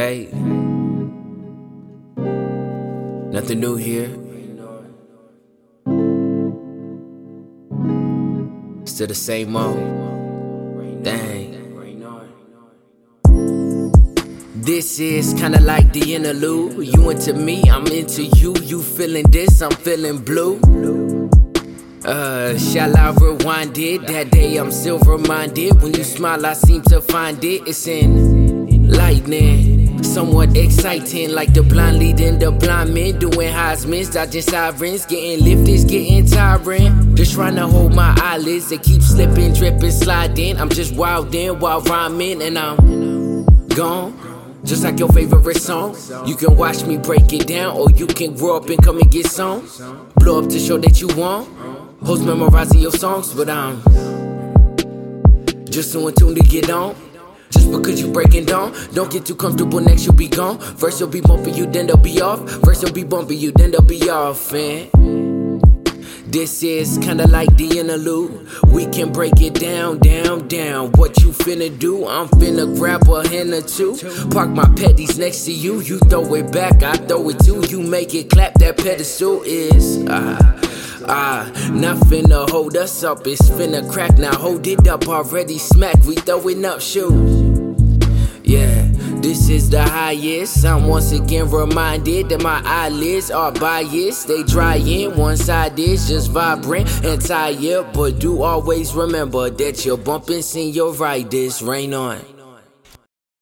Hey, nothing new here. Still the same old. Dang. This is kinda like the interlude. You into me, I'm into you. You feeling this, I'm feeling blue. Uh, shall I rewind it? That day I'm still reminded. When you smile, I seem to find it. It's in lightning. Somewhat exciting, like the blind leading the blind men. Doing Heisman's, dodging sirens. Getting lifted, getting tiring. Just trying to hold my eyelids. They keep slipping, dripping, sliding. I'm just wildin' while rhyming, and I'm gone. Just like your favorite song. You can watch me break it down, or you can grow up and come and get some. Blow up to show that you want. Host memorizing your songs, but I'm just so in tune to get on. Just because you breaking down, don't get too comfortable next, you'll be gone. First, you'll be bumping you, then they'll be off. First, you'll be bumping you, then they'll be off, man. This is kinda like the interlude. We can break it down, down, down. What you finna do? I'm finna grab a hand or two. Park my petties next to you. You throw it back, I throw it too. You make it clap. That pedestal is ah. Ah, not finna hold us up, it's finna crack. Now hold it up, already smack. We throwing up shoes. This is the highest. I'm once again reminded that my eyelids are biased. They drying, one side is just vibrant and tired. But do always remember that bumping, your right. This rain on.